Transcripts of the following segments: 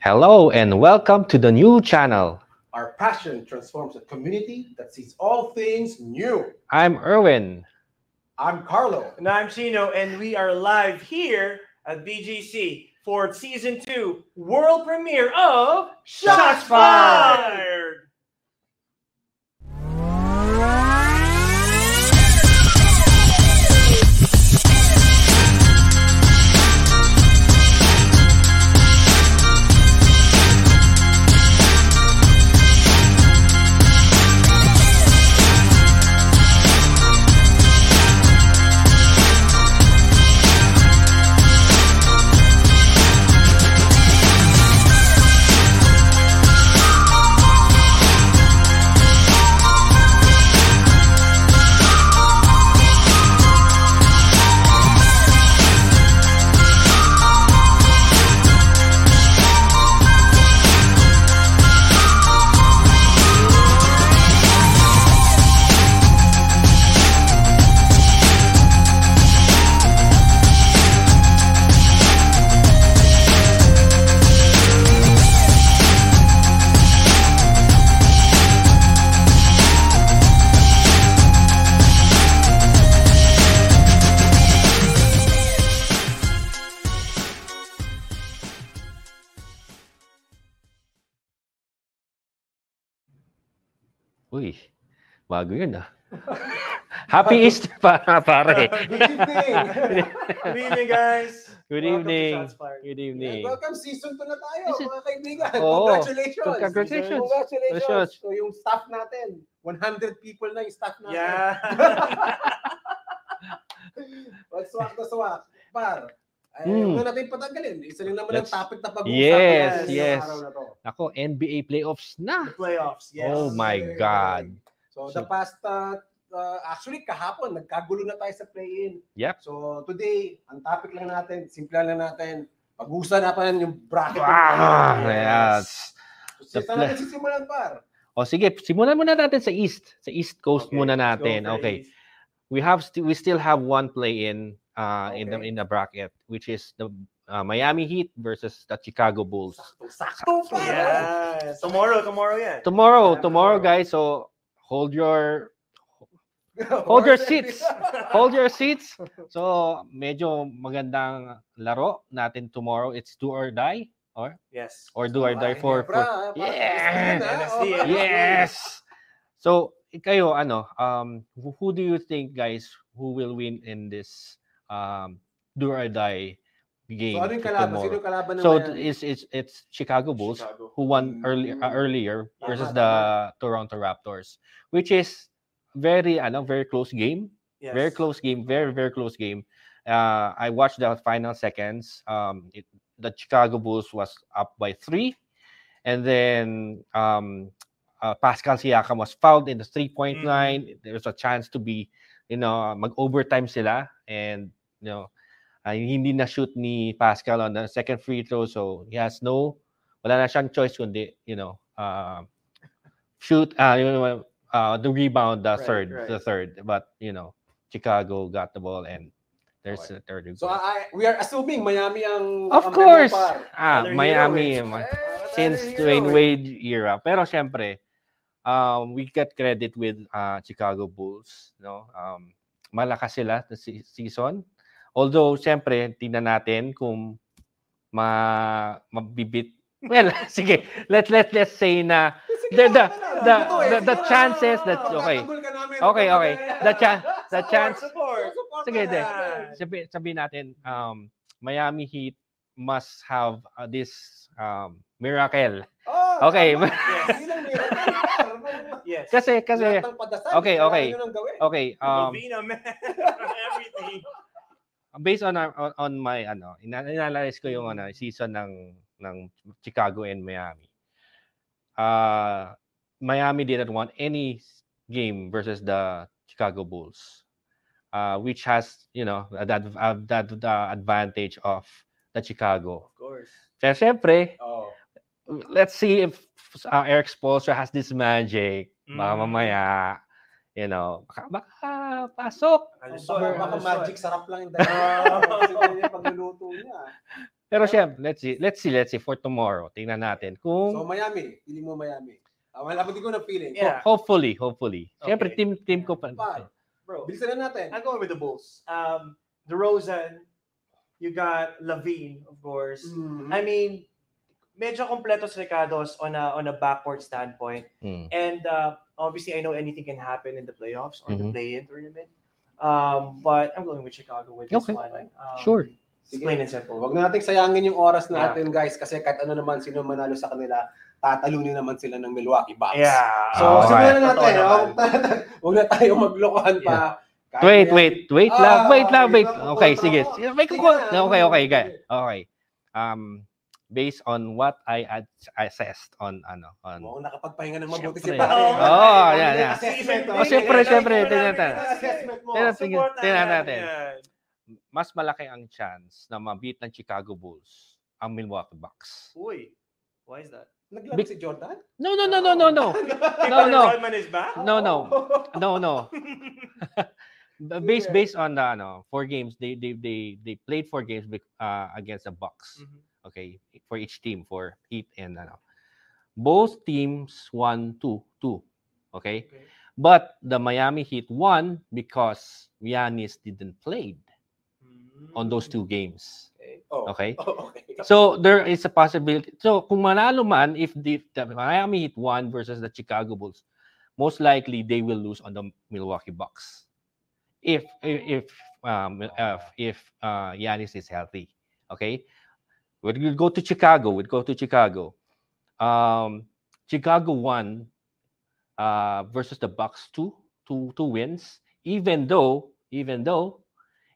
Hello and welcome to the new channel. Our passion transforms a community that sees all things new. I'm Erwin. I'm Carlo. And I'm Chino, and we are live here at BGC for season two world premiere of Shots Fired. Bago yun ah. Happy Easter pa, pare. Good evening. Good evening, guys. Good evening. Good evening. Welcome season 2 na tayo, mga kaibigan. Oo. Congratulations. Congratulations. Congratulations. So yung staff natin, 100 people na yung staff natin. Yeah. Mag-swak na swak. Par, ay, Hmm. huwag na natin patanggalin. Isa rin naman Let's- ang topic na pag-uusapan Yes, natin yes. araw na to. Ako, NBA playoffs na. the playoffs. Yes. Oh my God. So, So- the past, uh, uh, actually kahapon, nagkagulo na tayo sa play-in. Yep. So today, ang topic lang natin, simple lang natin, pag-usapan natin yung bracket. Ah, yes. So, The saan natin sisimulan, par? O sige, simulan muna natin sa East. Sa East Coast Okay, muna natin. Okay. these. We have st- we still have one play in uh in the Okay. in the bracket which is the uh, Miami Heat versus the Chicago Bulls. Sakto, par. Yeah. Tomorrow, tomorrow yan. Tomorrow, Yeah, tomorrow tomorrow. guys, so hold your hold your seats. hold your seats. So, medyo magandang laro natin tomorrow. It's do or die or Yes. or do or die for, for Hebra. Yeah. Oh, Yes. So, kayo ano, um who, who do you think guys who will win in this um do or die game So ano yung kalaban? tomorrow? Sino yung kalaban ng So Miami? it's it's it's Chicago Bulls Chicago. who won early uh, Mm. earlier versus the Toronto Raptors, which is very ano very close game, Yes. very close game, very very close game. Uh, I watched the final seconds. Um, it, the Chicago Bulls was up by three, and then um, uh, Pascal Siakam was fouled in the three point Mhm. line. There was a chance to be, you know, mag overtime sila, and you know, uh, hindi na shoot ni Pascal on the second free throw, so he has no, wala na siyang choice kundi, you know, uh, shoot, uh, you know, uh, the rebound, the Right, third, right. the third, but you know, Chicago got the ball and there's Okay. the third. So. I, we are assuming Miami ang of ang course, ah, Miami, hero, eh. since Another Dwayne hero. Wade era. Pero syempre, um, we get credit with uh, Chicago Bulls. No? Um, malakas sila the season. Although, syempre, tingnan natin kung ma mabibit. Well, sige. Let let let's say na the the the the, the chances that okay. Okay, okay. The chan the chance. Sige, de. Sabi, sabi natin um Miami Heat must have uh, this um miracle. Okay. Yes. kasi kasi Okay, okay. okay, um. Everything. Based on our, on, on my ano, ina- inanalyze ko yung ano, season ng ng Chicago and Miami. Uh Miami didn't want any game versus the Chicago Bulls. Uh, which has, you know, that uh, that the advantage of the Chicago. Of course. Syempre, Oh. let's see if uh, Erik Spoelstra has this magic. Mm. mamaya, you know, baka, baka pasok. Alusol, Baka, magic sarap lang yung dahil yung pagluluto niya. Pero syempre, let's see, let's see, let's see for tomorrow. Tingnan natin kung So Miami, feeling mo Miami. Ah, wala hindi ko na feeling. Yeah. ho- hopefully, hopefully. Okay. team team ko pa. Five. Bro, Bilisan na natin. I'm going with the Bulls. Um, DeRozan, you got Levine, of course. Mhm. I mean, medyo kompleto si Ricardo's on a on a backcourt standpoint. Mm. And uh, obviously, I know anything can happen in the playoffs or the Mhm. play-in tournament. Um, but I'm going with Chicago with this Okay. one. Um, Sure. Sige. plain and simple. Huwag nating sayangin yung oras natin, guys, kasi kahit ano naman sino manalo sa kanila, tatalunin naman sila ng Milwaukee Bucks. Yeah. So, Ah, simulan na natin. naman. Huwag na- tayo maglokohan pa. Kahit Wait, may- wait, wait Ah, lang, wait lang, wait. nakukuha Okay, sige. ako. May Sige kukuha. Okay, okay, guys. Okay. Um, based on what I ad- assessed on ano on Mukhang nakapagpahinga ng mabuti si Siyempre. pare. Oo, yeah, yeah. Assessment. Oh, Oh, siyempre, siyempre, tingnan natin. Assessment mo. Tingnan- tingnan- tingnan natin yan. mas malaki ang chance na mabit ng Chicago Bulls ang Milwaukee Bucks. Uy, why is that? Naglaro Big- si Jordan? No, no, no, no, no, no. No, no. Rodman is back? No, no. No, no. Based based on the ano, four games they they they they played four games bec- uh, against the Bucks. Mhm. Okay, for each team for Heat and ano. Both teams won two two. Okay? Okay. But the Miami Heat won because Giannis didn't play on those two games. Okay. Oh, Okay? oh, okay. So there is a possibility. So kung manalo man if the, the Miami Heat won versus the Chicago Bulls, most likely they will lose on the Milwaukee Bucks. If if if um if, if uh Giannis is healthy, okay. We'd we'd go to Chicago. We'd go to Chicago. Um, Chicago won uh versus the Bucks two two two wins. Even though even though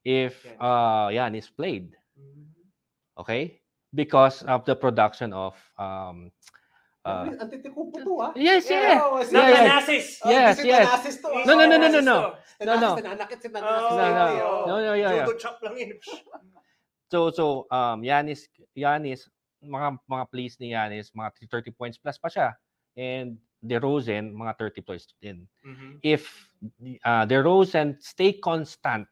if Yes. uh Giannis played Mhm. okay because of the production of um uh, Ang titikupo to, ah. yes yeah oh, si- Yeah, yeah. Natanasis! Oh, Yes, si yes. Tanasis to, ah. No, no, no, no, no, Natanasis no. to. No, no. Tanasis, nanakit si Oh, Tanasis. No, no. oh. No, no, yeah, yeah. Judo chop lang yun. so so um Giannis Giannis mga mga plays ni Giannis mga 30 points plus pa siya and DeRozan mga 30 points din Mhm. if uh, DeRozan stay constant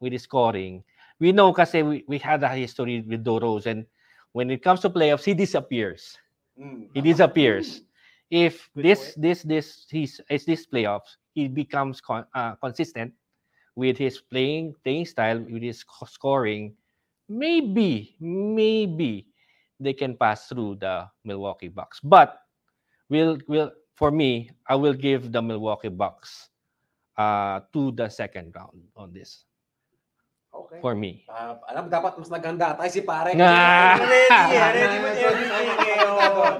with his scoring we know kasi we, we had a history with DeRozan when it comes to playoffs he disappears Mm. he disappears. If Good this point. this this he's is this playoffs, he becomes con, uh, consistent with his playing playing style, with his scoring. Maybe maybe they can pass through the Milwaukee Bucks, but will will for me, I will give the Milwaukee Bucks uh to the second round on this Okay. for me. Ah, alam, dapat mas naghanda tayo si pare. Ah! Ready, ready with everything ngayon.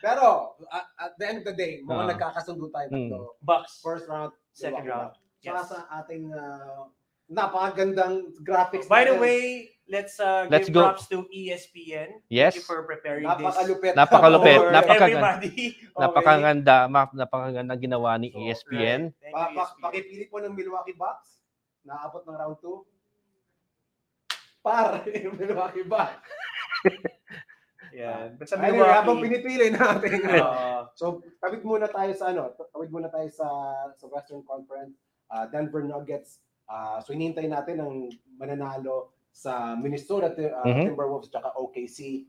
Pero, at, at the end of the day, mga Ah. nagkakasundo tayo Mm. tatlo. Bucks. First round, Second round. Bucks. Saka Yes. sa ating ah, napakagandang graphics. By the natin. way, let's uh, Let's give go. props to ESPN. Yes. Thank you for preparing napakalupit. Napakalupit, this for napakaganda. everybody. Okay. Napakaganda, napakaganda ginawa ni So, ESPN. right. Thank Pa, ESPN. pakipili po ng Milwaukee Bucks. Naabot ng round 2. Par, yung Milwaukee Bucks. Yeah. But sa Anyway, habang pinipili natin. uh, So, tawid muna tayo sa ano, tawid muna tayo sa sa Western Conference, uh, Denver Nuggets. Uh, so hinihintay natin ang mananalo sa Minnesota uh, Mhm. Timberwolves at OKC.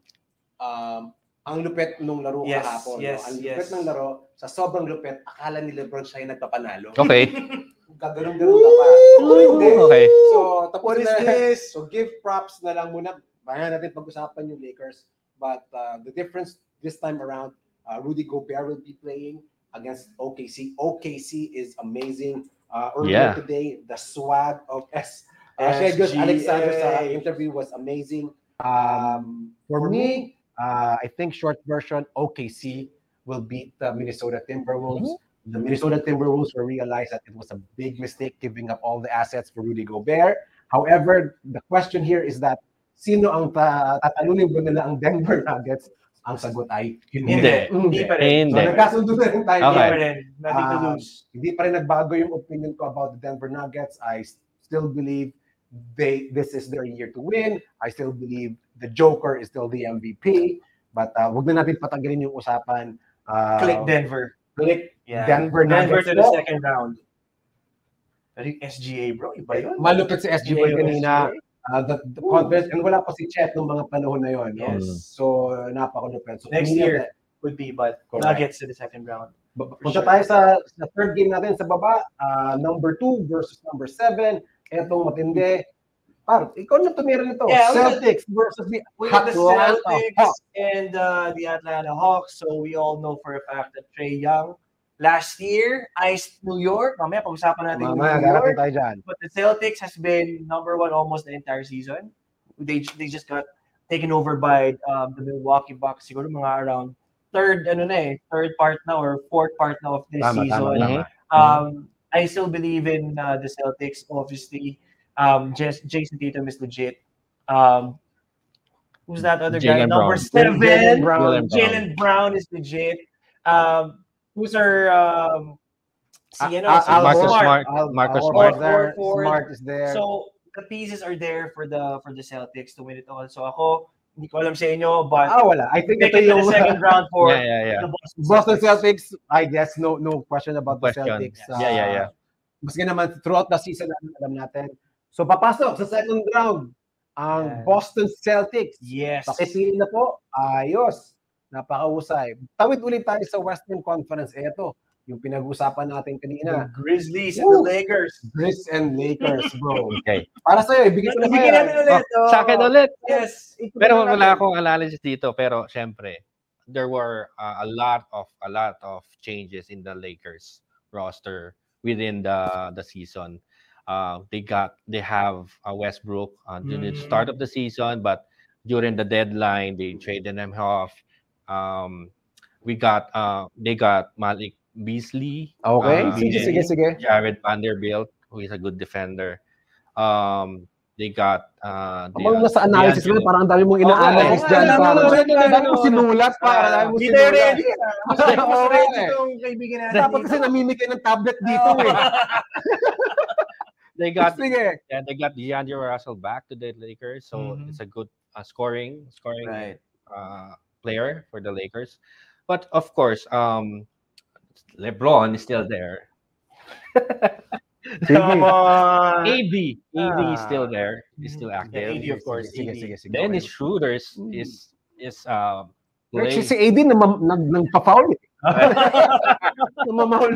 Um, ang lupet nung laro Yes, kahapon. yes, no? Ang lupet yes. ng laro, sa sobrang lupet, akala ni LeBron siya yung nagpapanalo. Okay. Gaganon-ganon ka pa. Hindi. okay. So, tapos What is na. this? So, give props na lang muna. Bayan natin pag-usapan yung Lakers. But uh, the difference this time around, uh, Rudy Gobert will be playing against OKC. OKC is amazing. Uh, earlier Yeah. today, the swag of S. Uh, Shegus SGA. Alexander sa interview was amazing. Um, for me, uh, I think short version, OKC will beat the Minnesota Timberwolves. The Minnesota Timberwolves will realize that it was a big mistake giving up all the assets for Rudy Gobert. However, the question here is that sino ang ta tatalunin ba nila ang Denver Nuggets? Ang sagot ay Hindi. Hindi pa rin. So Hindi. nagkasundo na rin tayo. Hindi Okay. pa rin. Nothing to Um, lose. Hindi pa rin nagbago yung opinion ko about the Denver Nuggets. I still believe they this is their year to win. I still believe the Joker is still the MVP. But uh, wag na natin patanggalin yung usapan. Uh, Click Denver. Click Yeah. Denver Denver to the po. second round. Pero yung SGA, bro, iba yun. Malupit si SG Boy Yung kanina. SGA. Uh, the, the confidence, and wala pa si Chet nung mga panahon na yon. No? Yes. So, napakalupit. So, Next year. Would be, but Correct. Nuggets to the second round. Punta sure. tayo sa, sa third game natin sa baba. Uh, number two versus number seven. Etong matindi. Par, ikaw na tumira nito. Yeah, Celtics versus the We the Atlanta Celtics Hawks. and uh, the Atlanta Hawks. So we all know for a fact that Trey Young last year iced New York. Mamaya pag-usapan natin Mamaya, New York. tayo dyan. But the Celtics has been number one almost the entire season. They they just got taken over by um, the Milwaukee Bucks. Siguro mga around third ano na eh, third part na or fourth part na of this Tama, season. tama, tama. Um, I still believe in uh, the Celtics. Obviously, um, Jas- Jayson Tatum is legit. Um, who's that other guy? Jaylen Number Brown. seven. Jaylen Brown. Brown. Jaylen Brown is legit. Um, who's our um, si, ano, Ah, si Al Marcus Horford. Smart. Al- Marcus Al Smart. Horford there. Smart is there. So the pieces are there for the for the Celtics to win it all. So ako, hindi ko alam sa inyo, but ah, wala. I think ito it to yung the second round for Yeah, yeah, yeah. the Boston, Boston Celtics. I guess no no question about Question. the Celtics. Yeah, yeah, yeah. Maski naman throughout the season natin alam natin. So papasok sa second round ang Yes. Boston Celtics. Yes. Pakipili na po. Ayos. Napakahusay. Tawid ulit tayo sa Western Conference. Ito, yung pinag-usapan natin The kanina. Grizzlies and the Lakers. Grizz and Lakers, bro. Okay. Para sa'yo, ibigay ko na Bigyan sa'yo. natin ulit. oh. Sa akin ulit. Yes. Pero wala natin. akong analysis dito. Pero syempre, there were uh, a lot of a lot of changes in the Lakers roster within the the season. Uh, they got they have uh, Westbrook uh, during the Mm. start of the season, but during the deadline they traded him off. Um, we got uh, they got Malik Beasley. Okay, uh, sige, sige, sige. Jarred Vanderbilt, who is a good defender. Um, they got uh, the- Amang nasa analysis mo, D'Angelo- parang ang dami mong ina-analyze Oo, dyan. alam mo, Parang, alam mo, ang dami mo ano, sinulat pa. Ang dami mo Hindi tayo sinulat. ready. Mas Oo, mas ready eh. itong kaibigan natin Dapat kasi dito. namimigay ng tablet dito eh. they got Sige. yeah, they got DeAndre Russell back to the Lakers, so Mhm. it's a good uh, scoring scoring Right. uh, player for the Lakers. But of course, um, LeBron is still there. Come on. AD, AD is still Ah. there. He's still Yeah, active. AD, of course. Sige, AD. sige, sige. Dennis. Schroeder is is is uh, Actually, playing- si AD na nag, nagpa-foul eh. Namamahol.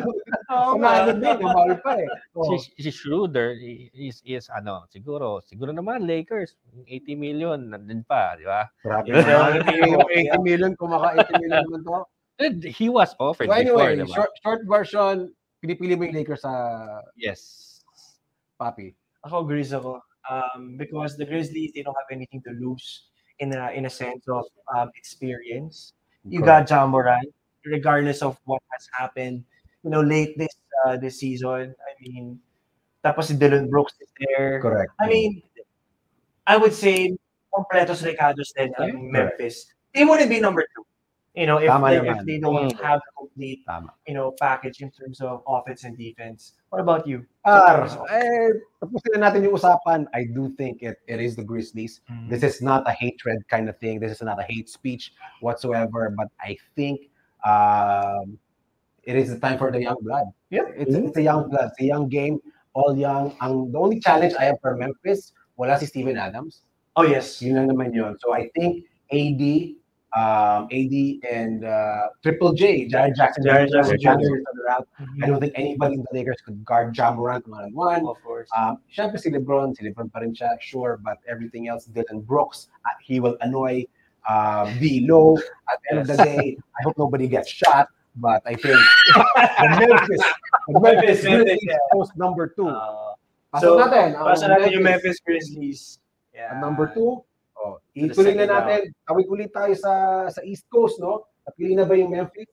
Nga. din, namahol pa eh. Oh. si, si Schroeder is is ano, siguro siguro naman Lakers, yung 80 million nandun pa, di ba? Grabe Yeah. naman. Yung 80 million, kumaka 80 million naman to. And He was offered So anyway, di ba? short, short version, pinipili mo yung Lakers sa Yes. Papi. Ako, Grizz ako. Um, because the Grizzlies, they don't have anything to lose in a, in a sense of um, experience. You got John Moran, regardless of what has happened, you know, late this uh, this season. I mean, tapos si Dillon Brooks is there. Correct. I mean, I would say completos recados din ang Memphis. They wouldn't be number two. You know, if, Tama they, naman. if they don't Mm. have a complete, Tama. you know, package in terms of offense and defense. What about you? Ar, eh, tapusin na natin yung usapan. I do think it, it is the Grizzlies. Mm. This is not a hatred kind of thing. This is not a hate speech whatsoever. But I think um, it is the time for the young blood. Yep. It's, it's a young blood. It's a young game. All young. Ang, the only challenge I have for Memphis, wala si Steven Adams. Oh, yes. Yun lang naman yun. So I think AD um, AD and uh, Triple J, Jared Jackson, Jaren Jr. Jackson is on the route. I don't think anybody in the Lakers could guard Ja Morant one on one. Of course. Um, syempre si LeBron, si LeBron pa rin siya, sure, but everything else, Dillon Brooks, uh, he will annoy uh, Low. At the end of the day, I hope nobody gets shot, but I think the Memphis, the Memphis Memphis, yeah. post number two. Uh, so, natin. ang Pasa natin yung Memphis Grizzlies. Yeah. At number two, ituloy na natin. Tawid ulit tayo sa sa East Coast, no? Napili na ba yung Memphis?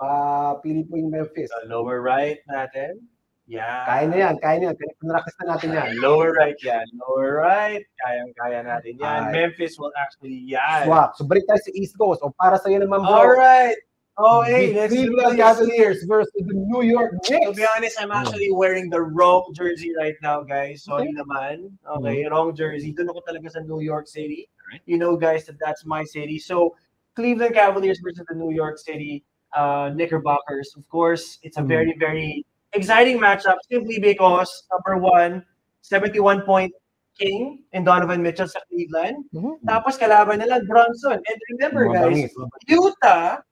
Ah, pili po yung Memphis. Sa lower right natin. Yeah. Kaya na yan, kaya na yan. Pinractice na natin yan. Lower right yan. Lower right. Kayang-kaya natin yan. Ay. Memphis will actually, yan. Swak. So balik tayo sa East Coast. O para sa'yo naman, bro. All right. Oh, hey, the let's Cleveland. Cavaliers versus the New York Knicks. To be honest, I'm actually wearing the wrong jersey right now, guys. Sorry naman. Okay, wrong jersey. Doon ako talaga sa New York City. You know, guys, that that's my city. So, Cleveland Cavaliers versus the New York City uh, Knickerbockers. Of course, it's a Mhm. very, very exciting matchup simply because, number one, 71 point king in Donovan Mitchell sa Cleveland. Mhm. Tapos kalaban nila Brunson. And remember, guys. Utah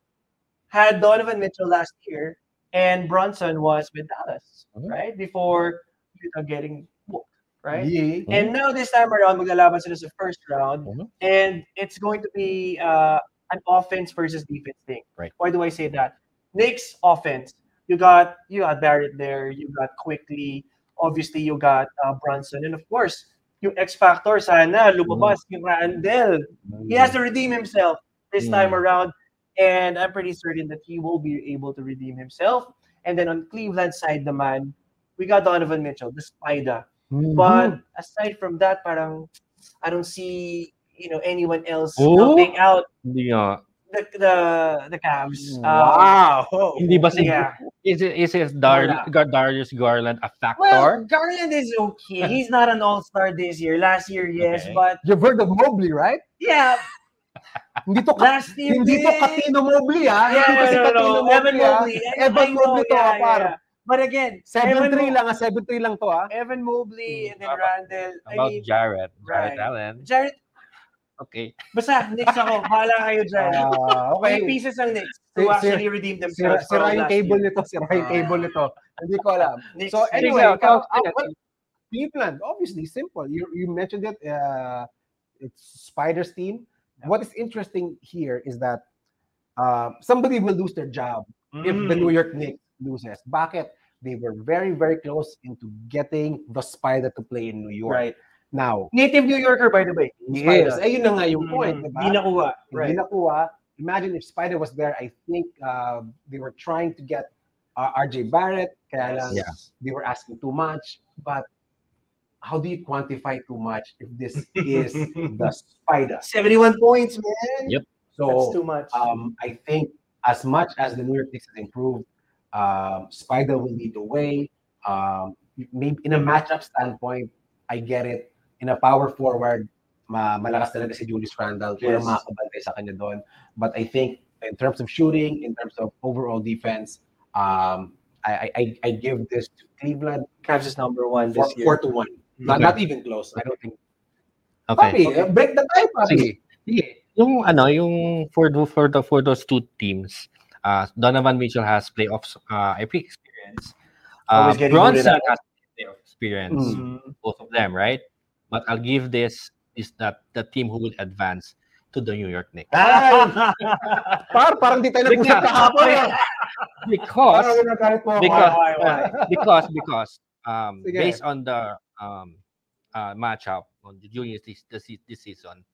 had Donovan Mitchell last year, and Brunson was with Dallas, Mhm. right? Before Utah getting right? Yeah. And now this time around, maglalaban sila sa first round, Mhm. and it's going to be uh, an offense versus defense thing. Right. Why do I say that? Knicks offense. You got you got Barrett there. You got quickly. Obviously, you got uh, Brunson, and of course, yung X factor sana lumabas yung Randle. He has to redeem himself this Mm. time around, and I'm pretty certain that he will be able to redeem himself. And then on Cleveland side the man, we got Donovan Mitchell, the Spider. Mhm. But aside from that, parang I don't see you know anyone else Oh? helping out Hindi nga. the the the Cavs. Um, wow. Hindi ba si yeah. Is it is it Dar- Wala. Gar- Darius Garland a factor? Well, Garland is okay. He's not an all-star this year. Last year, yes, Okay. but You've heard of Mobley, right? yeah, Hindi to last year. hindi to din. Cuttino Mobley, ha? Yeah, Hindi to si no, no, Cuttino no. Evan Mobley, ha? Mobley. I- Evan I know, Mobley to, yeah, ha, par. yeah. But again, 7-3 Evan Mo- lang, ha? 7-3 lang to, ha? Evan Mobley and then How about- Randle. I About mean, Jared. Jared right. Allen. Jared, Okay. basta, Knicks ako. Bahala kayo dyan. Ah, Okay. okay. pieces ng Knicks Si- to si- actually redeem Si, themselves. si Ryan Cable year. nito, si Ryan Ah. Cable nito. Hindi ko alam. Knicks. So anyway, Sige, ikaw, ikaw, ah, sige. well, Cleveland, obviously simple. You you mentioned it. Uh, it's Spiders team. What is interesting here is that uh, somebody will lose their job if the Mm. New York Knicks loses. Bakit? They were very very close into getting the Spider to play in New York. Right. Now, Native New Yorker, by the way. yes, Spider. ayun na nga yung point, Mm, diba? Di nakuha. Hindi Right. nakuha. Imagine if Spider was there, I think uh, they were trying to get uh, RJ Barrett, kaya lang Yeah. they were asking too much. But how do you quantify too much if this is the Spider? 71 points, man. Yep. That's too much. um, I think as much as the New York Knicks has improved, um, Spider will lead the way. Um, maybe in a matchup standpoint, I get it. In a power forward, ma malakas talaga si Julius Randle. Yes. Yes. makakabantay sa kanya doon. But I think in terms of shooting, in terms of overall defense, um, I, I, I- give this to Cleveland Cavs is number one four, this year. four to one. Not, Okay. not even close. I don't think. Okay. Papi, uh, break the tie, Papi. Sige. Sige. Yung ano, yung for the, for the for those two teams, uh, Donovan Mitchell has playoffs uh, every experience. Uh, Brunson has playoff experience, Mm. both of them, right? But I'll give this is that the team who will advance to the New York Knicks par, parang di tayo nag-usap kahapon. eh. because Parang nagalit mo ako. because Why, why, why? because because um Sige. based on the um uh matchup on the junior this this, this season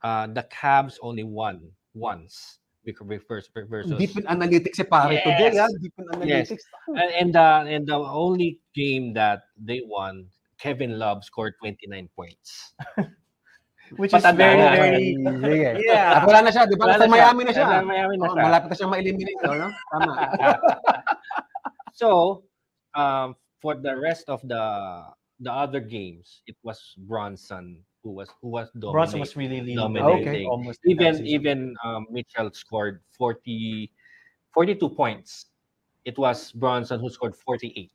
uh the Cavs only won once because versus versus Deep in analytics si pare Yes. today, ah. Deep in analytics. and, and the and the only game that they won Kevin Love scored 29 points. Which is very, very... Sige. Yeah. At wala na siya, di ba? Wala Nasa na. Miami na siya. Nasa Miami na Oh, siya. malapit na siyang ma-eliminate, no? Tama. So, um, for the rest of the the other games, it was Brunson who was who was Brunson dominating. was really leading. dominating. Almost the even even um, Mitchell scored 40, 42 points. It was Brunson who scored 48.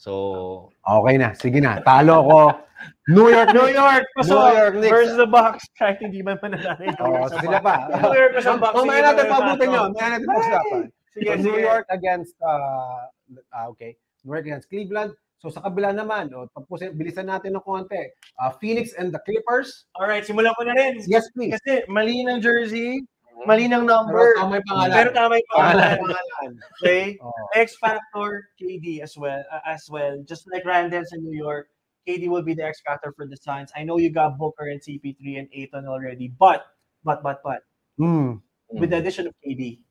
So, Okay na, sige na. Talo ako. New York, New York, New York Knicks. versus the Bucks. Kahit hindi man mananalo yung New Oh, York sila pa. New York sa Bucks. Mamaya sige, natin mamaya pabutin natin. yun. Mamaya natin pag-usapan. Sige, New. York against, uh, ah, okay. New York against Cleveland. So sa kabila naman, o, tapusin, bilisan natin ng konti. Uh, Phoenix and the Clippers. Alright, simulan ko na rin. Yes, please. Kasi mali ng jersey, mali ng Pero number, tama yung pangalan. pero tama yung pangalan. Pangalan. Okay? Oh. X factor KD as well uh, as well. Just like Randall's in New York, KD will be the X factor for the Suns. I know you got Booker and CP3 and Aiton already, but but but but Hmm. with the addition of KD,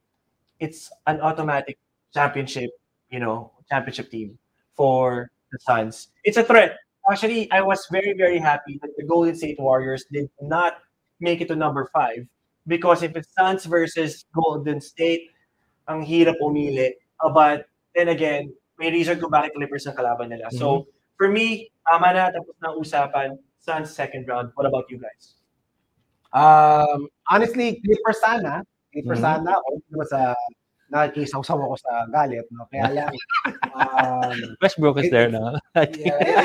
it's an automatic championship, you know, championship team for the Suns. It's a threat. Actually, I was very very happy that the Golden State Warriors did not make it to number five because if it's Suns versus Golden State, ang hirap umili. Uh, but then again, may reason kung bakit Clippers ang kalaban nila. So, for me, tama na, tapos na usapan, Suns second round. What about you guys? Um, honestly, Clippers sana. Clippers Mhm. sana. O, sa nakikisaw-saw ako sa galit. No? Kaya lang, um, Westbrook is there now. yeah, yeah,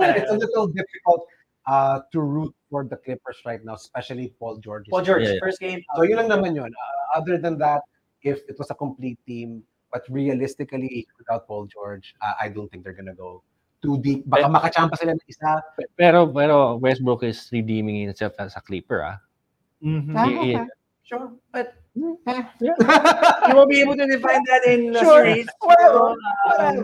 yeah, it's a little difficult uh, to root for the Clippers right now, especially Paul George. Paul George, Yeah, yeah. first game. So yun lang naman yun. Uh, other than that, if it was a complete team, but realistically, without Paul George, uh, I don't think they're gonna go too deep. Baka Eh, makachampa sila ng isa. pero pero Westbrook is redeeming himself as a Clipper, ah. Mhm. Ah, He- he- okay. Sure, but Yeah. you won't be able to define that in a Sure. series. Whatever. Um,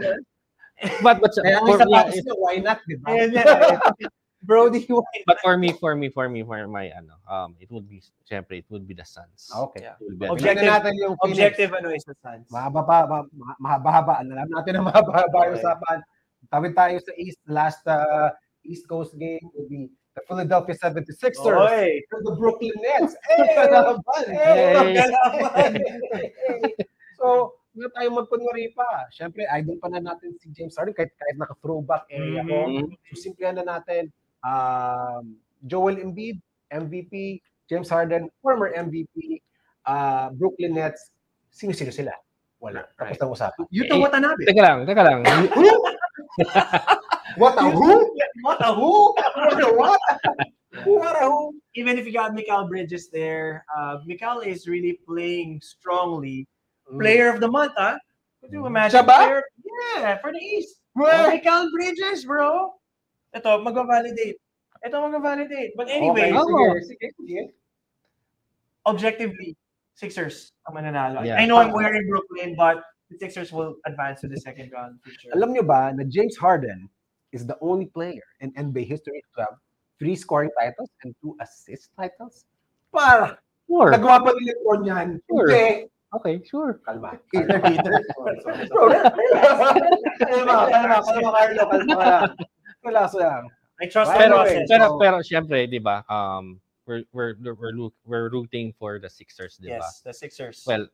But but Kaya for, yeah, it- why not, di ba? uh, Brody White. but for me for me for me for my ano um it would be syempre it would be the Suns. Okay. Yeah. Objective- natin yung Phoenix. Objective ano is the Suns. Mahaba pa, ma- ma- mahaba-haba. Alam natin na mahaba-haba yung Okay. usapan. Tawid tayo sa East. Last uh, East Coast game would be the Philadelphia 76ers Oy. and the Brooklyn Nets. Hey! Kalaban! Hey! Kalaban! Hey! So, wala tayong magkunwari pa. Siyempre, idol pa na natin si James Harden kahit, kahit naka-throwback area ko. Mhm. So, simplihan na natin. Um, Joel Embiid, MVP. James Harden, former MVP. Uh, Brooklyn Nets, sino-sino sila? Wala. Tapos Right. ang usapan. Yuta Eh, Watanabe. Teka lang, teka lang. What a who? What a who? What a what? What a who? Even if you got Mikal Bridges there, uh, Mikal is really playing strongly. Player of the month, huh? Could you imagine? Siya? Player, yeah, for the East. Well, Mikal Bridges, bro. Ito, mag-validate. Ito mag-validate. But anyway, okay, sige, sige, sige. objectively, Sixers ang mananalo. Yeah. I know I'm wearing Brooklyn, but the Sixers will advance to the second round for sure. Alam nyo ba na James Harden is the only player in NBA history to have three scoring titles and two assist titles? Para, Sure. nagawa pa ni Lebron yan. Sure. Hindi. Okay, sure. Kalma. Hater, hater. Kalma, kalma, kalma, Carlo, kalma ka lang. I trust the Pero Anyway, process. pero so- pero syempre, 'di ba? Um we're we're we're we're rooting for the Sixers, 'di ba? Yes, the Sixers. Well,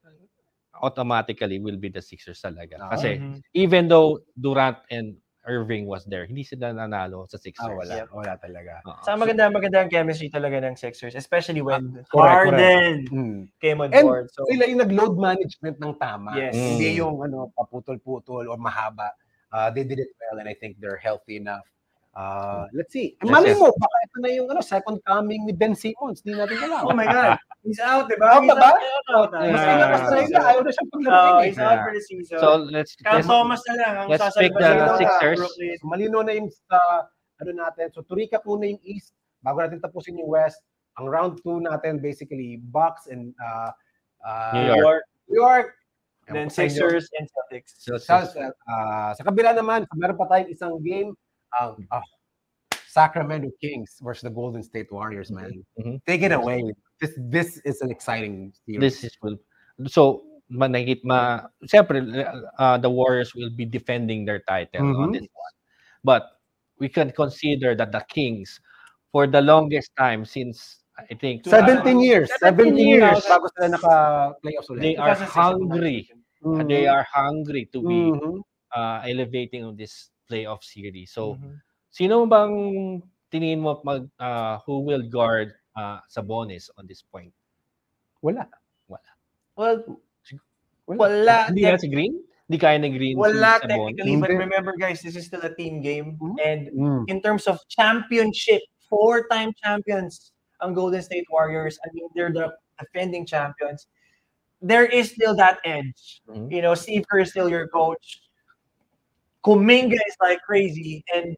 automatically will be the Sixers talaga. Ah. Kasi Mhm. even though Durant and Irving was there, hindi sila nanalo sa Sixers. Ah, wala. Yep. Wala talaga. Oo. Sa maganda maganda ang chemistry talaga ng Sixers, especially when Ah, correct, Harden Hmm. came on And board. So Sila yung nag-load management ng tama. Yes. Mm. Hindi yung ano, paputol-putol or mahaba. Uh, they did it well and I think they're healthy enough. Uh, let's see. Eh, Yes, Mali yes. mo, baka ito na yung ano, second coming ni Ben Simmons. Hindi natin alam. Oh my God. He's out, di ba? Out na ba? out na. Yeah. Mas pinapastray na, ayaw na siyang Oh, paglaro. he's out for the season. So let's Kyle let's, Thomas na lang ang let's pick the Sixers. So, malino na yung sa, ano natin. So, turika muna yung East bago natin tapusin yung West. Ang round 2 natin, basically, Bucks and uh, uh, New New York. New York. then. Sixers and Celtics. so, Sa, sa, ah, sa kabila naman, meron pa tayong isang game, ang ah, Sacramento Kings versus the Golden State Warriors, man. Mhm. Take it away. This this is an exciting series. this is will so manakit ma siyempre uh, the Warriors will be defending their title on Mhm. this one. But we can consider that the Kings for the longest time since I think 17 years. 17 years years. bago sila naka-playoffs they are 2006 hungry. Mhm. They are hungry to be Mhm. uh, elevating on this playoff series. So Mhm. sino bang tingin mo mag uh, who will guard uh, Sabonis on this point? Wala. Well, Wala. wala. Hindi na si Green? Di kaya nag-green Wala sa Bon. technically, but remember guys, this is still a team game. Mhm. And Mm. in terms of championship, four-time champions ang Golden State Warriors. I mean, they're the defending champions. There is still that edge. Mhm. You know, Steve Kerr is still your coach. Kuminga is like crazy. And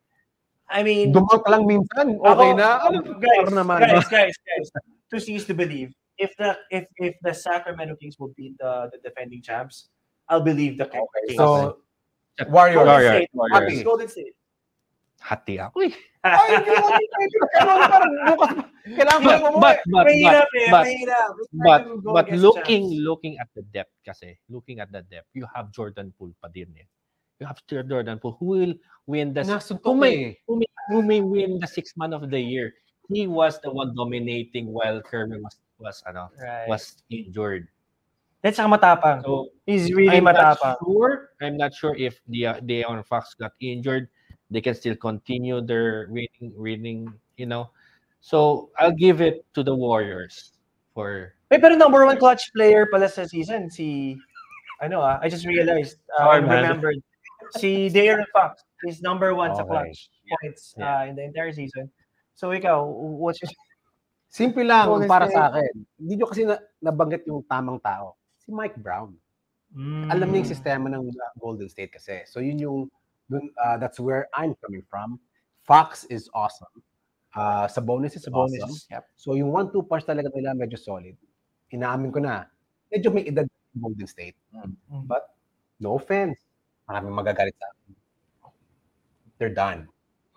I mean, Dumang ka lang minsan, okay Ako, na. ako, guys, naman. guys, guys, guys, to see is to believe. If the if if the Sacramento Kings will beat the, the defending champs, I'll believe the Okay, Kings. so, Golden Warriors. Golden Warriors, State. Warriors. Happy. Golden State. Hati ako eh. Ay, hindi mo hindi mo kailangan parang bukas. Kailangan But, mo but, but, but, Mahirap eh, but, mahirap. But, but looking, looking at the depth kasi, looking at the depth, you have Jordan Poole pa din eh. You have Jordan Poole who will win the who may, eh. who may, who may win the sixth man of the year. He was the one dominating while Kerwin was was ano Right. was injured. That's saka matapang. So He's really I'm not sure. I'm not sure if the De'Aaron Fox got injured. They can still continue their winning, winning. You know, so I'll give it to the Warriors for. Eh, pero number one clutch player pala sa season, si, ano ah, I just realized, uh, I remembered, si De'Aaron Fox is number one sa Okay. clutch points uh, in the entire season. So ikaw, what's your Simple lang Golden para State. sa akin. Hindi nyo kasi na, nabanggit yung tamang tao. Si Mike Brown. Alam niya yung sistema ng Golden State kasi. So yun yung, dun, uh, that's where I'm coming from. Fox is awesome. Uh, sa bonus is Sa awesome. bonus. Yep. So yung one-two punch talaga nila medyo solid. Inaamin ko na. Medyo may edad Golden State. Mm. But no offense. Maraming magagalit sa akin. They're done.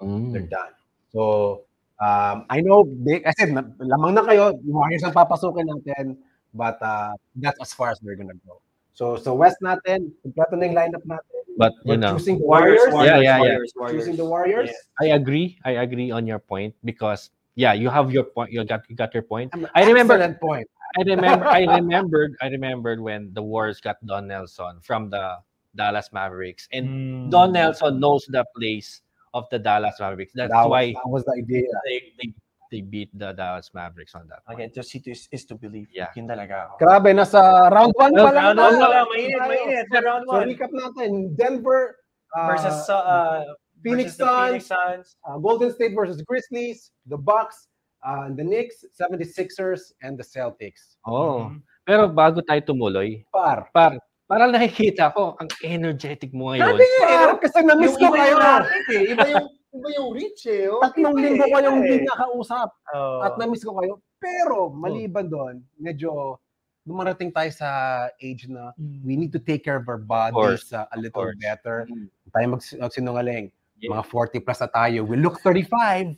They're done. So, um, I know, they, I said, na- lamang na kayo, Warriors ang papasukin natin, but uh, that's as far as we're gonna go. So, so West natin, kompleto na yung lineup natin. But you We're know, choosing the Warriors, Warriors. Warriors, Yeah, yeah, yeah. Warriors, Warriors. Choosing the Warriors. Yeah. I agree. I agree on your point because yeah, you have your point. You got you got your point. I remember- that point. I remember. I remembered. I remembered when the Warriors got Don Nelson from the Dallas Mavericks, and Mm. Don Nelson knows the place of the Dallas Mavericks. That's that, why was, that was the idea. they, they they beat the Dallas Mavericks on that. Okay, to see to is, is to believe. Yeah. Yun talaga. Grabe, nasa round one pa lang. Round one tayo. pa lang, mainit, mainit. Sa round So, one. recap natin. Denver uh, Versus uh, Phoenix versus the Phoenix Suns. uh, Golden State versus Grizzlies, the Bucks, uh, the Knicks, 76ers, and the Celtics. Oh, pero bago tayo tumuloy, Par. par parang nakikita ko ang energetic mo ngayon. Sabi nga, par, kasi na-miss ko kayo. eh. Iba yung, iba yung reach eh. Oh. Tatlong Iba linggo eh, kayong hindi eh. nakausap Oh. at na-miss ko kayo. Pero maliban doon, medyo dumarating tayo sa age na we need to take care of our bodies uh, a little course. better. Mm. Tayo mag- magsinungaling. Yeah. Mga 40 plus na tayo. We look 35.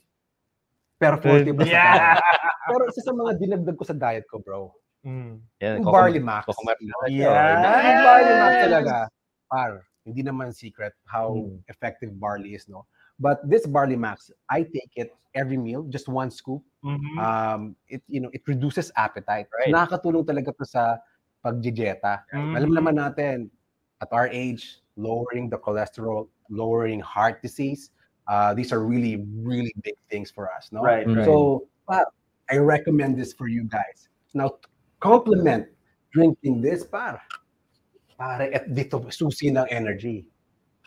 Pero 40 plus na tayo. Yeah. Pero isa sa mga dinagdag ko sa diet ko, bro. Mm. Yan, Yung barley max. kukumar- Yeah. Yung barley max talaga. Par, hindi naman secret how Mm. effective barley is, no? But this barley max, I take it every meal, just one scoop. Mhm. Um, it you know, it reduces appetite. So, Right. nakakatulong talaga to sa pagjejeta. Mhm. Alam naman natin, at our age, lowering the cholesterol, lowering heart disease, uh, these are really, really big things for us, no? Right. Right. So, par, I recommend this for you guys. Now, complement drinking this, par. Pare, at dito, susi ng energy.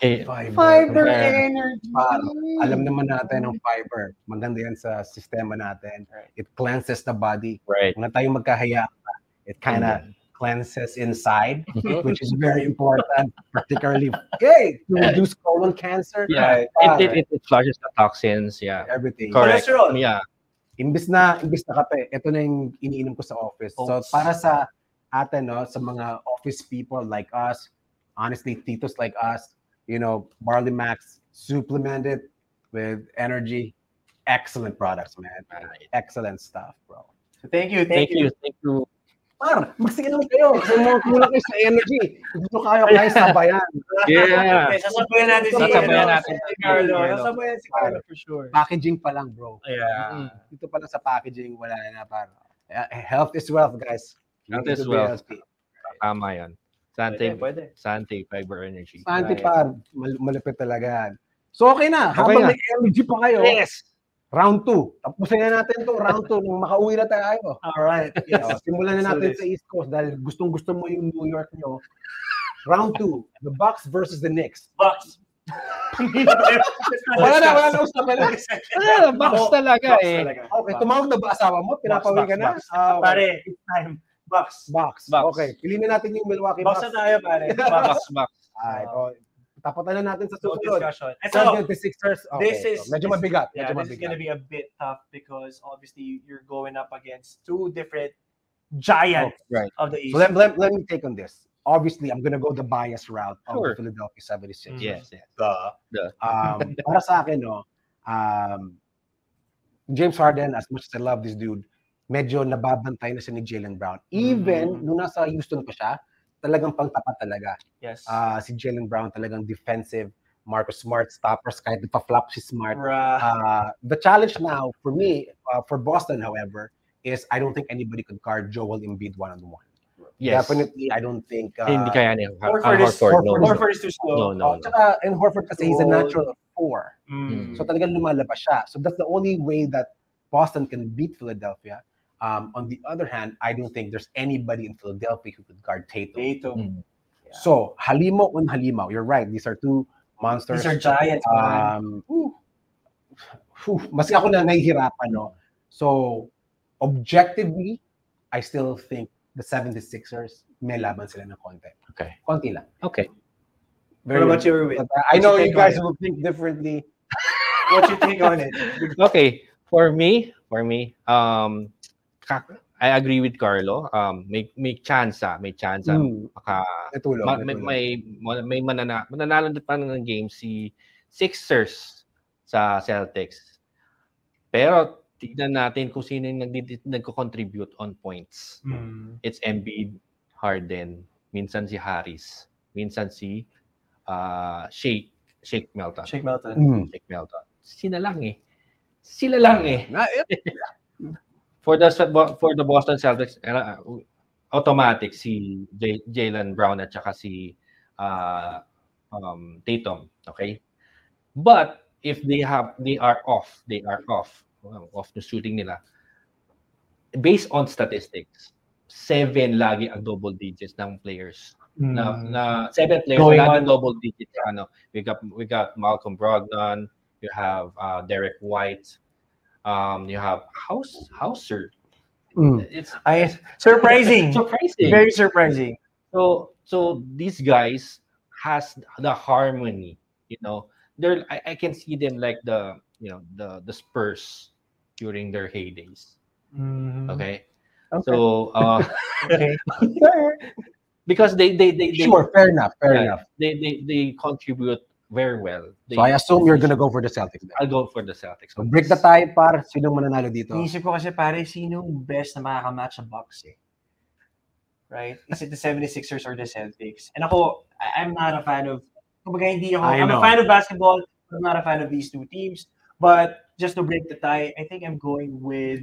Eh, Fiber. Okay. energy. Par, alam naman natin ang fiber. Maganda yan sa sistema natin. It cleanses the body. right. Huwag na tayong magkahaya. It kind of cleanses inside, which is very important, particularly okay, to reduce colon cancer. Yeah, Par, it, it, it, it flushes the toxins. Yeah, everything. correct. Cholesterol. Yeah, imbis na imbis na kape, ito na yung iniinom ko sa office. So para sa atin no, sa mga office people like us, honestly titos like us, you know, Barley Max supplemented with energy, excellent products, man. Excellent stuff, bro. Thank you, thank thank, you. you, thank you. Par, magsinom kayo. Kulang kayo sa energy, gusto kayo kayo sabayan. Yeah. Okay, sasabayan natin si, Sasabayan natin. si Carlo. Sasabayan si Carlo for sure. Packaging pa lang, bro. Yeah. Dito pa lang sa packaging, wala na par. Uh, Health is wealth, guys. Health is wealth. Tama yan. Sante, Pwede, pwede. Sante Fiber Energy. Santi Right. par, mal- malapit talaga. So okay na, Okay habang na. may energy pa kayo, Yes! Round 2. Tapusin na natin to round 2 nung makauwi na tayo. All right. Yes. simulan na natin do sa East Coast dahil gustong-gusto mo yung New York nyo. Round two, the Bucks versus the Knicks. Bucks. Wala na, wala na usapan na. Ah, box Bucks talaga Bucks eh. talaga. Okay, tumawag na ba asawa mo? Pinapawin ka na? Bucks, okay. Pare, it's time. Bucks. Bucks. Bucks. Okay, piliin na natin yung Milwaukee Bucks Bucks. na tayo, pare. Box, Bucks. box. Ay, oh, tapatan na natin sa No susunod. discussion. And so, 76ers. Okay, this is so medyo this- mabigat. Yeah, medyo this is gonna mabigat. be a bit tough because obviously you're going up against two different giants right. of the East. So let, let, let me take on this. Obviously, I'm gonna go the bias route of Sure. the Philadelphia 76ers. Yes, yes. Duh. Duh. Um, para sa akin, no, um, James Harden, as much as I love this dude, medyo nababantay na siya ni Jalen Brown. Even Mm. nung nasa Houston pa siya, talagang pangtapat talaga. yes. Ah, si Jalen Brown talagang defensive. Marcus Smart stoppers kahit pa-flop si Smart. Uh, the challenge now for me, uh, for Boston, however, is I don't think anybody could guard Joel Embiid one-on-one. Yes. Definitely, I don't think. Uh, Hindi kaya ni Har- Horford is- Horford, no. Horford no. Horford is too slow. No, no, Oh, no. tsaka, and Horford kasi he's a natural four. Mm. So talagang lumalabas siya. So that's the only way that Boston can beat Philadelphia. Um, on the other hand, I don't think there's anybody in Philadelphia who could guard Tatum. Tatum. Mm. So Halimo and Halimo, you're right. These are two monsters. These are giants. Um, whew, mas ako na nahihirapan, no? So, objectively, I still think the 76ers may laban sila ng konti. Okay. Konti lang. Okay. What about you, Ruben? Uh, I know your you guys will think differently. What's your take on it? Okay, for me, for me, um, ka- I agree with Carlo. Um, may may chance, ah, may chance ah, Hmm, maka natulog, ma- may, natulog. may may manana, mananalo din pa ng game si Sixers sa Celtics. Pero tignan natin kung sino yung nagdi- nagko-contribute on points. Mm. It's Embiid, Harden, minsan si Harris, minsan si uh, Shake, Shake Melton. Shake Melton. Hmm. Shake Melton. Sila lang eh. Sila lang eh. For the for the Boston Celtics, uh, automatic si J- Jalen Brown at saka si uh, um, Tatum, okay? But if they have they are off, they are off. Well, off the shooting nila. Based on statistics, seven lagi ang double digits ng players. Na, na seven players Going lagi on. double digits. Ano, we got we got Malcolm Brogdon, you have uh, Derek White, um, you have House Hauser. hmm. It's I, surprising. surprising. Very surprising. So so these guys has the harmony, you know. They're I, I can see them like the you know the the Spurs during their heydays. Mm. Okay. Okay. So uh Okay. because they they they, they Sure, fair enough, fair yeah, enough. They, they they contribute very well. They, So I assume you're gonna go for the Celtics. Then. I'll go for the Celtics. So break the tie, par. Sino mananalo dito? Inisip ko kasi pare, sino yung best na makakamatch sa Bucks eh? Right? Is it the 76ers or the Celtics? And ako, I- I'm not a fan of, kumbaga hindi ako, I I'm know. a fan of basketball, I'm not a fan of these two teams. But just to break the tie, I think I'm going with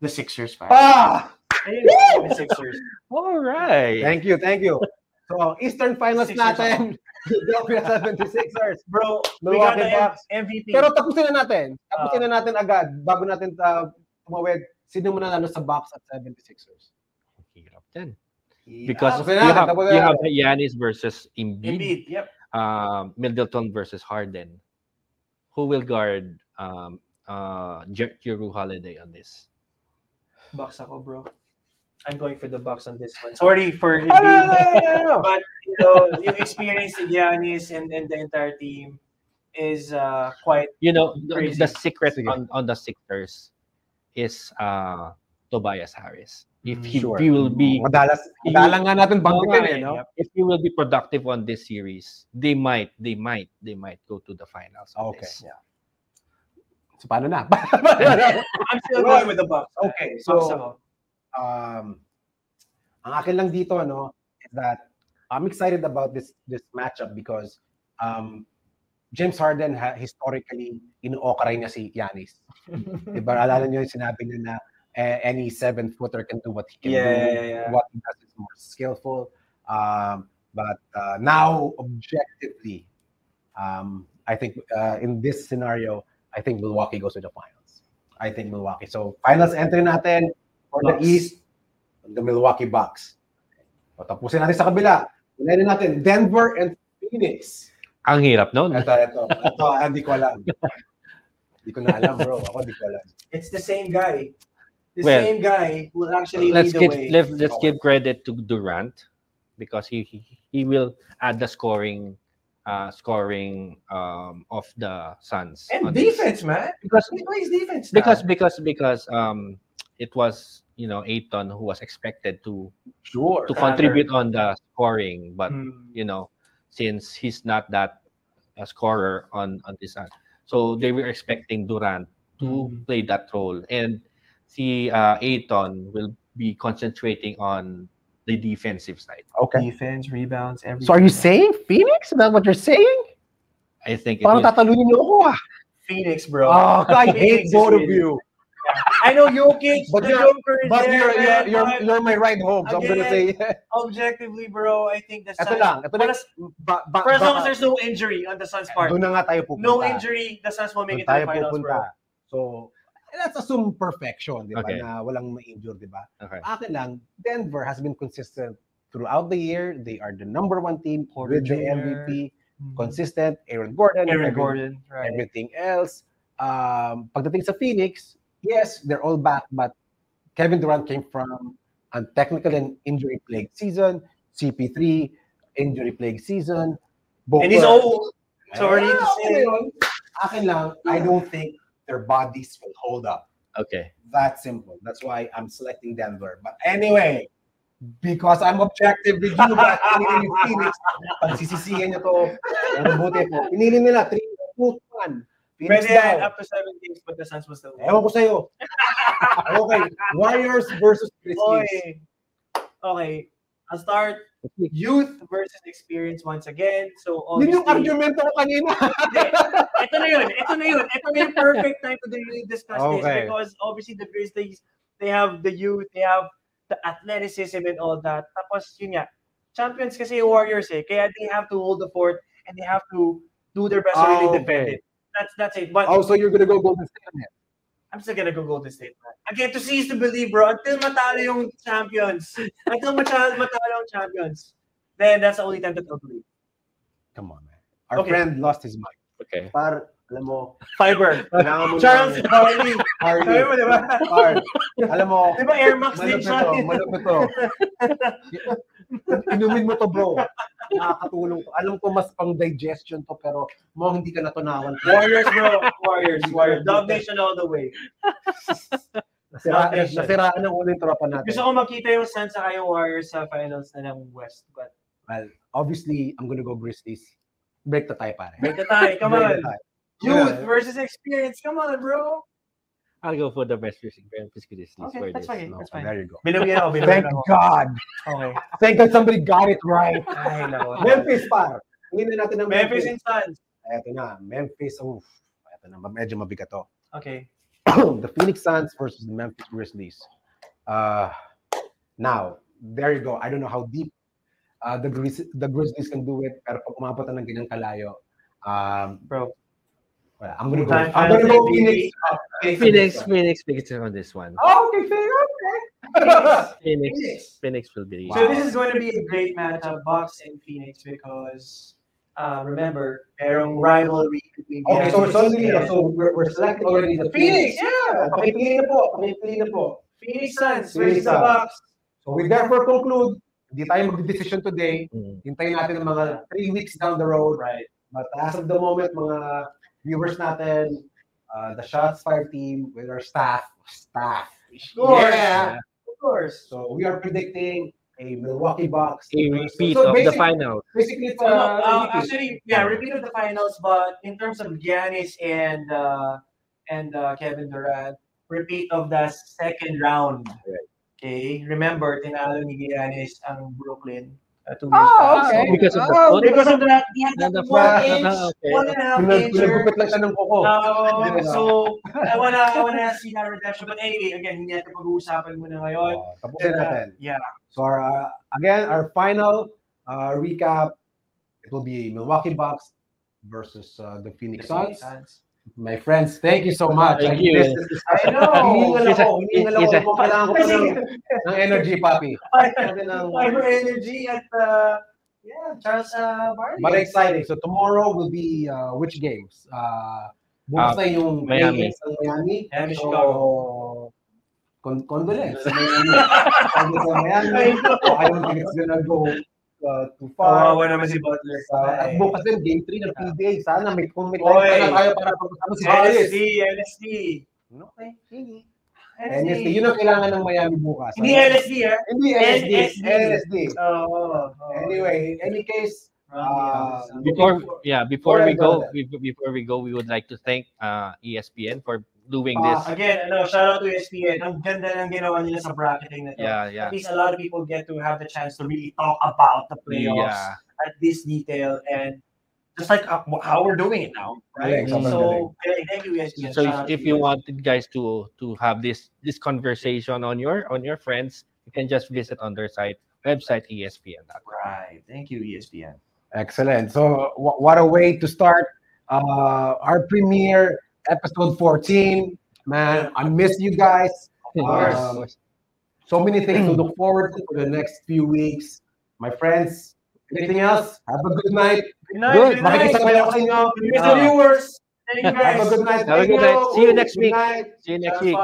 the Sixers. Pare. Ah! I think I'm going with the Sixers. All right. Thank you, thank you. So Eastern Finals Sixers natin. Philadelphia 76ers. Bro, we got Milwaukee the Bucks. M- MVP. Pero tapusin na natin. Tapusin Ah. na natin agad bago natin uh, tumawid. Sino mananalo sa Bucks at 76ers? Hirap din. Because Tapusin you have you have Giannis versus Embiid, Embiid, yep. um, Middleton versus Harden. Who will guard um, uh, Jer- Jrue Holiday on this? Bucks ako, bro. I'm going for the Bucks on this one. Sorry for no, no, no, no, no. but you know, yung experience ni Giannis and, and the entire team is uh, quite You know, the, Crazy. the secret Sige. on, on the Sixers is uh, Tobias Harris. If Mm, he, sure. he will be Madalas, He- madalang nga natin banggitin eh, no? If he will be productive on this series, they might, they might, they might go to the finals. Okay. this. So paano na? I'm still going with the Bucks. Okay, Bucks so ako. Um, ang akin lang dito, ano, is that I'm excited about this this matchup because um, James Harden ha, historically ino-okray niya si Giannis. diba? Alala niyo yung sinabi niya na eh, any seven-footer can do what he can Yeah, do. yeah, yeah. What he does is more skillful. Um, but uh, now, objectively, um, I think uh, in this scenario, I think Milwaukee goes to the finals. I think Milwaukee. So, finals entry natin for the Bucks. East, the Milwaukee Bucks. O, tapusin natin sa kabila. Unahin natin, Denver and Phoenix. Ang hirap noon. Ito, ito. Ito, ah, hindi ko alam. Hindi ko na alam, bro. Ako hindi ko alam. It's the same guy. The Well, same guy will actually Let's lead the give way. let, let's give credit to Durant because he he, he will add the scoring uh scoring um of the Suns. and on this. defense, man. because He plays defense. now. because because because um it was you know Ayton who was expected to Sure. to Connor. contribute on the scoring but Hmm. you know since he's not that a scorer on on this side so they were expecting Durant to Mm. play that role and see uh Ayton will be concentrating on the defensive side Okay. defense, rebounds, everything. So are you saying Phoenix? Is that what you're saying? I think it Parang tatalunin niyo ako ah. Phoenix, bro? Oh, I hate both of really- you. I know Jokic, But the you're- Joker is But there, you're, you're, you're, but you're my right home. So I'm gonna say, objectively, bro, I think the ito Suns. lang. Ito lang. But as, Ba, ba, for as long as there's no injury on the Suns part, Doon na nga tayo pupunta. no injury, the Suns will make Doon it to the finals, pupunta. bro. So, let's assume perfection, di ba? Okay. Na walang ma-injure, di ba? okay Akin lang, Denver has been consistent throughout the year. They are the number one team Porter with the Jr. MVP. Consistent. Aaron Gordon. Aaron every- Gordon, right? Everything else. Um, pagdating sa Phoenix, yes, they're all back, but Kevin Durant came from a technical and injury plagued season. CP3, injury plagued season. And he's old. Sorry to Ah, say. yun. Akin lang, I don't think their bodies will hold up. okay That simple. That's why I'm selecting Denver. But anyway, because I'm objective with you, but pinili ni Phoenix, pagsisisihan niyo to, ang buti po. Pinili nila, 3, 2, 1. Phoenix Pwede yan, up to seven games, but the Suns will still win. Ewan ko sa'yo. okay, Warriors versus Grizzlies. Okay. Okay. I'll start youth versus experience once again. So Yun yung argumento ko kanina. ito na yun. Ito na yun. Ito na yung perfect time to really discuss Okay. this because obviously the Grizzlies, they have the youth, they have the athleticism and all that. Tapos yun nga, champions kasi Warriors eh. Kaya they have to hold the fort and they have to do their best to Ah, really defend okay. it. That's that's it. But oh, so you're gonna go Golden State on it. I'm still gonna go Golden State. Man. Again, to see to believe, bro. Until matalo yung champions. Until matalo, matalo yung champions. Then that's the only time that I'll believe. Come on, man. Our Okay. friend lost his mind. okay Par, alam mo, Fiber. Charles ng- Barkley. Harley. Sabi mo, di ba? Par, alam mo, Di ba Air Max din siya? to, malupit to. Inumin mo to, bro. Nakakatulong to. Alam ko mas pang digestion to, pero mo hindi ka natunawan. Warriors, bro. Warriors. Warriors. Dog Nation all the way. Nasiraan, Foundation. nasiraan ang uling tropa natin. Gusto ko makita yung Suns saka yung Warriors sa finals na ng West. But Well, obviously, I'm gonna go Grizzlies. Break na tayo, pare. break the tie. Come Break on. Youth Yeah. versus experience. Come on, bro. I'll go for the best music Memphis Grizzlies Okay, that's this. fine. No, That's fine. There you go. Binawin ako. Thank Binawin ako. God. Okay. Thank God somebody got it right. Ay, no. Memphis, par. Tingnan natin ng Memphis Memphis. and Suns. Eto na, Memphis. Oof. Eto na, medyo mabigat to. Okay. the Phoenix Suns versus the Memphis Grizzlies. Uh, now, there you go. I don't know how deep uh, the, Grizz- the Grizzlies can do it, pero pag umabot na ng ganyang kalayo, um, Bro. Wala, I'm gonna go. Time- I'm gonna go to Phoenix. Phoenix Phoenix Phoenix on this one Oh, okay, fair. Okay. Phoenix Phoenix. Phoenix will be So this is going to be a great matchup, Bucks and Phoenix, because uh, remember, merong rivalry between Okay, so, so, Grizzlies so we're, we're selecting already the Phoenix, Phoenix. yeah. Pakipili na po. Pakipili na po. Phoenix Suns versus the Suns. Bucks. So we therefore conclude, hindi tayo mag-decision today. Mm. Hintayin natin ng mga three weeks down the road. Right. But as of the moment, mga viewers natin, uh, the Shots Fire team with our staff, staff. course. Yeah. Of course. So we are predicting a Milwaukee Bucks. a repeat So of the basic- final Basically, it's So, uh, uh, repeat. actually, yeah, repeat of the finals, but in terms of Giannis and uh, and uh, Kevin Durant, repeat of the second round. Okay, remember, tinalo ni Giannis ang Brooklyn uh, two years Oh, okay. So, because of the Oh, because of the one front, inch, okay. one and a half Pinag- inch. Pinagupit lang siya ng kuko. Uh, so, I wanna, I wanna see that redemption. But anyway, again, hindi natin pag-uusapan muna ngayon. Oh, tapusin natin. Yeah. So our, uh, again, our final uh, recap, it will be Milwaukee Bucks versus uh, the Phoenix Suns. My friends, thank you so much. Thank I you. this discussion. I know. Hinihingal It's a- ako, hinihingal ako. it's Kung Kailangan ko pa ng, ng energy, papi. Sabi Fiber energy at uh, Yeah, Charles uh, Barkley. But exciting. So tomorrow will be uh, which games? Uh, bukas Ah, na yung Miami. Lakers Miami. Miami, So, Chicago. Con condolence. Miami. Miami. I don't think it's gonna go uh, too far. Kawawa naman si Butler. Uh, at bukas din, game 3 ng PBA. Sana may, kung may time Oy. pa na tayo para pag-usama si Harris. LSD, LSD. Okay, sige. NSD, yun ang kailangan ng Miami bukas. Hindi LSD, ha? Hindi LSD. LSD. Oo. Anyway, any case, uh, Before yeah, before we go be- before we go, we would like to thank uh, ESPN for doing Ah, this. Again, ano, shout out to ESPN. Ang ganda ng ginawa nila sa bracketing na to. Yeah, yeah. At least a lot of people get to have the chance to really talk about the playoffs Yeah. at this detail and just like uh, how we're doing it now, right? Galing, sobrang so, galing. thank you, ESPN. So Shout out if to you wanted guys to to have this this conversation on your on your friends, you can just visit on their site website E espn.com. Right. Thank you, ESPN. Excellent. So, wh- what a way to start uh, our premiere episode 14. Man, I miss you guys. Of course, Um. So many things to look forward to for the next few weeks. My friends, anything else? Have a good night. Good night. Good. Good night. Makikisabay ako sa inyo. Good night, viewers. Thank you, guys. Have a good night. Have a good night. See you next week. See you next week.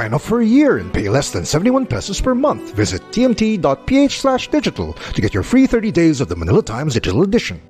Sign up for a year and pay less than 71 pesos per month. Visit tmt.ph/digital to get your free 30 days of the Manila Times Digital Edition.